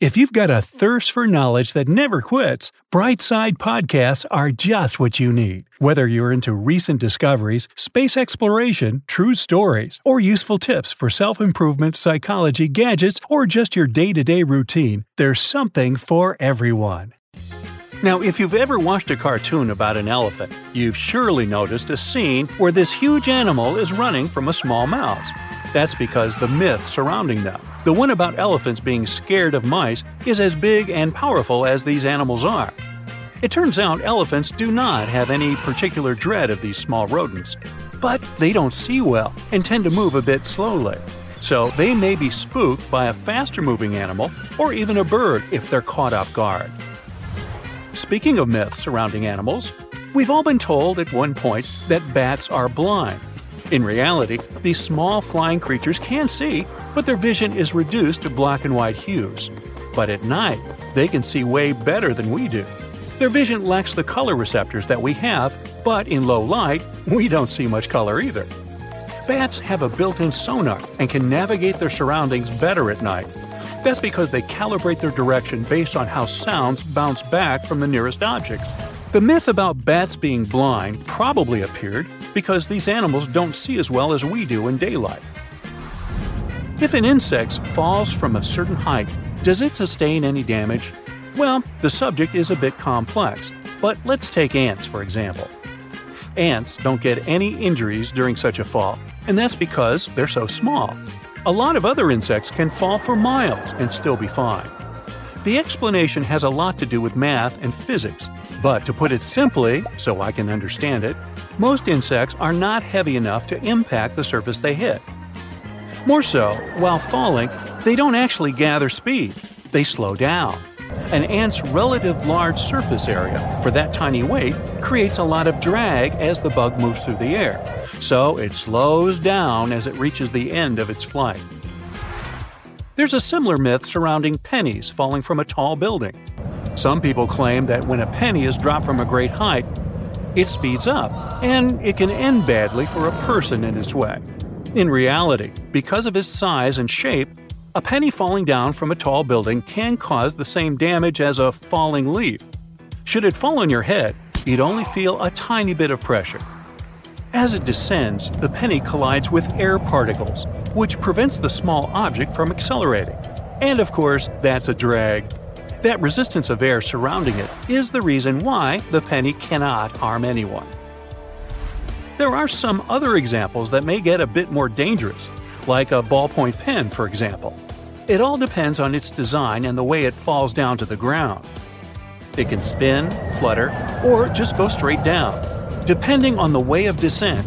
If you've got a thirst for knowledge that never quits, Brightside Podcasts are just what you need. Whether you're into recent discoveries, space exploration, true stories, or useful tips for self improvement, psychology, gadgets, or just your day to day routine, there's something for everyone. Now, if you've ever watched a cartoon about an elephant, you've surely noticed a scene where this huge animal is running from a small mouse. That's because the myth surrounding them, the one about elephants being scared of mice, is as big and powerful as these animals are. It turns out elephants do not have any particular dread of these small rodents, but they don't see well and tend to move a bit slowly. So they may be spooked by a faster moving animal or even a bird if they're caught off guard. Speaking of myths surrounding animals, we've all been told at one point that bats are blind. In reality, these small flying creatures can see, but their vision is reduced to black and white hues. But at night, they can see way better than we do. Their vision lacks the color receptors that we have, but in low light, we don't see much color either. Bats have a built in sonar and can navigate their surroundings better at night. That's because they calibrate their direction based on how sounds bounce back from the nearest objects. The myth about bats being blind probably appeared because these animals don't see as well as we do in daylight. If an insect falls from a certain height, does it sustain any damage? Well, the subject is a bit complex, but let's take ants for example. Ants don't get any injuries during such a fall, and that's because they're so small. A lot of other insects can fall for miles and still be fine. The explanation has a lot to do with math and physics, but to put it simply, so I can understand it, most insects are not heavy enough to impact the surface they hit. More so, while falling, they don't actually gather speed, they slow down. An ant's relative large surface area for that tiny weight creates a lot of drag as the bug moves through the air, so it slows down as it reaches the end of its flight. There's a similar myth surrounding pennies falling from a tall building. Some people claim that when a penny is dropped from a great height, it speeds up, and it can end badly for a person in its way. In reality, because of its size and shape, a penny falling down from a tall building can cause the same damage as a falling leaf. Should it fall on your head, you'd only feel a tiny bit of pressure. As it descends, the penny collides with air particles, which prevents the small object from accelerating. And of course, that's a drag. That resistance of air surrounding it is the reason why the penny cannot harm anyone. There are some other examples that may get a bit more dangerous, like a ballpoint pen, for example. It all depends on its design and the way it falls down to the ground. It can spin, flutter, or just go straight down, depending on the way of descent.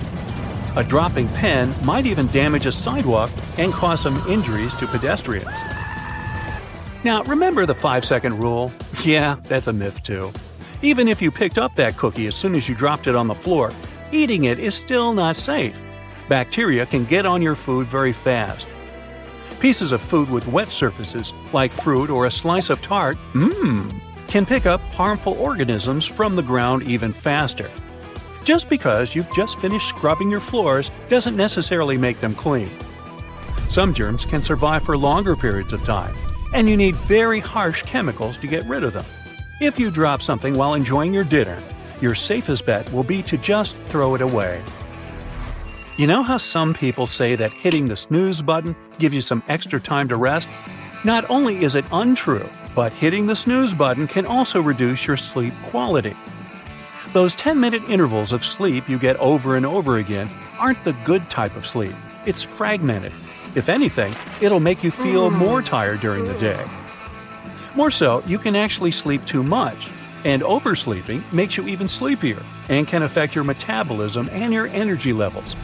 A dropping pen might even damage a sidewalk and cause some injuries to pedestrians. Now, remember the 5 second rule? Yeah, that's a myth too. Even if you picked up that cookie as soon as you dropped it on the floor, eating it is still not safe. Bacteria can get on your food very fast. Pieces of food with wet surfaces, like fruit or a slice of tart, mmm, can pick up harmful organisms from the ground even faster. Just because you've just finished scrubbing your floors doesn't necessarily make them clean. Some germs can survive for longer periods of time, and you need very harsh chemicals to get rid of them. If you drop something while enjoying your dinner, your safest bet will be to just throw it away. You know how some people say that hitting the snooze button gives you some extra time to rest? Not only is it untrue, but hitting the snooze button can also reduce your sleep quality. Those 10 minute intervals of sleep you get over and over again aren't the good type of sleep. It's fragmented. If anything, it'll make you feel mm-hmm. more tired during the day. More so, you can actually sleep too much, and oversleeping makes you even sleepier and can affect your metabolism and your energy levels.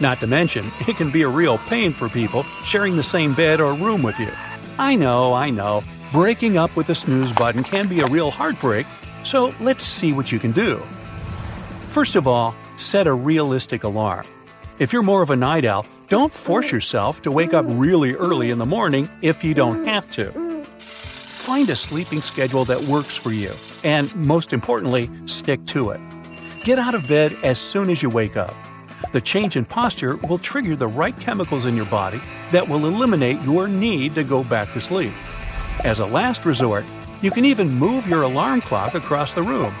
Not to mention, it can be a real pain for people sharing the same bed or room with you. I know, I know, breaking up with the snooze button can be a real heartbreak, so let's see what you can do. First of all, set a realistic alarm. If you're more of a night owl, don't force yourself to wake up really early in the morning if you don't have to. Find a sleeping schedule that works for you, and most importantly, stick to it. Get out of bed as soon as you wake up. The change in posture will trigger the right chemicals in your body that will eliminate your need to go back to sleep. As a last resort, you can even move your alarm clock across the room.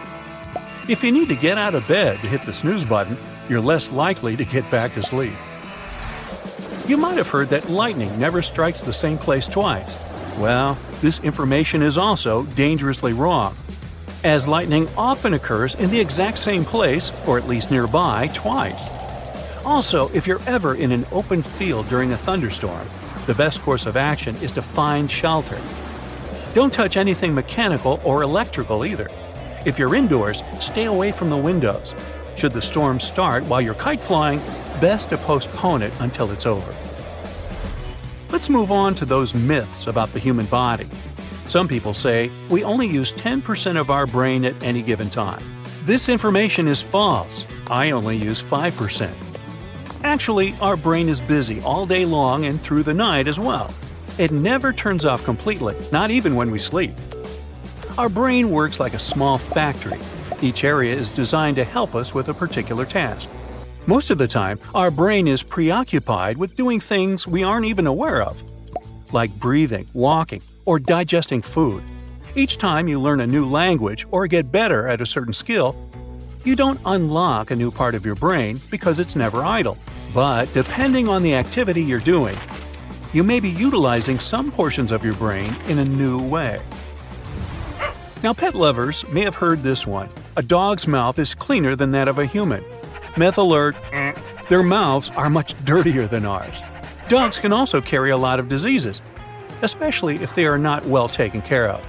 If you need to get out of bed to hit the snooze button, you're less likely to get back to sleep. You might have heard that lightning never strikes the same place twice. Well, this information is also dangerously wrong, as lightning often occurs in the exact same place, or at least nearby, twice. Also, if you're ever in an open field during a thunderstorm, the best course of action is to find shelter. Don't touch anything mechanical or electrical either. If you're indoors, stay away from the windows. Should the storm start while you're kite flying, best to postpone it until it's over. Let's move on to those myths about the human body. Some people say we only use 10% of our brain at any given time. This information is false. I only use 5%. Actually, our brain is busy all day long and through the night as well. It never turns off completely, not even when we sleep. Our brain works like a small factory. Each area is designed to help us with a particular task. Most of the time, our brain is preoccupied with doing things we aren't even aware of, like breathing, walking, or digesting food. Each time you learn a new language or get better at a certain skill, you don't unlock a new part of your brain because it's never idle. But depending on the activity you're doing, you may be utilizing some portions of your brain in a new way. Now, pet lovers may have heard this one a dog's mouth is cleaner than that of a human. Meth alert, their mouths are much dirtier than ours. Dogs can also carry a lot of diseases, especially if they are not well taken care of.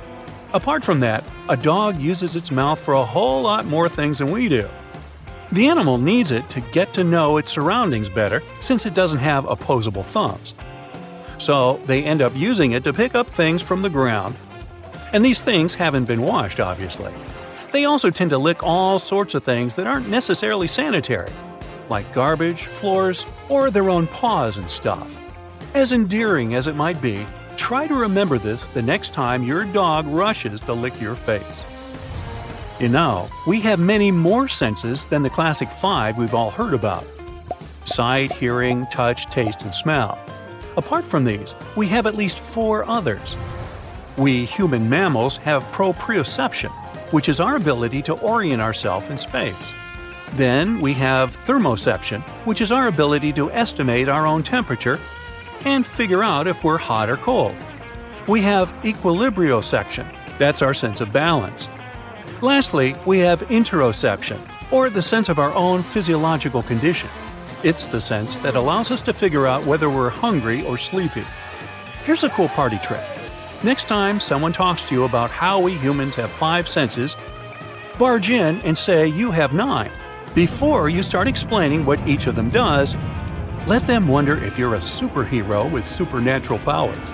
Apart from that, a dog uses its mouth for a whole lot more things than we do. The animal needs it to get to know its surroundings better since it doesn't have opposable thumbs. So they end up using it to pick up things from the ground. And these things haven't been washed, obviously. They also tend to lick all sorts of things that aren't necessarily sanitary, like garbage, floors, or their own paws and stuff. As endearing as it might be, try to remember this the next time your dog rushes to lick your face. You know, we have many more senses than the classic five we've all heard about sight, hearing, touch, taste, and smell. Apart from these, we have at least four others. We human mammals have proprioception, which is our ability to orient ourselves in space. Then we have thermoception, which is our ability to estimate our own temperature and figure out if we're hot or cold. We have equilibrioception, that's our sense of balance. Lastly, we have interoception, or the sense of our own physiological condition. It's the sense that allows us to figure out whether we're hungry or sleepy. Here's a cool party trick. Next time someone talks to you about how we humans have five senses, barge in and say you have nine. Before you start explaining what each of them does, let them wonder if you're a superhero with supernatural powers.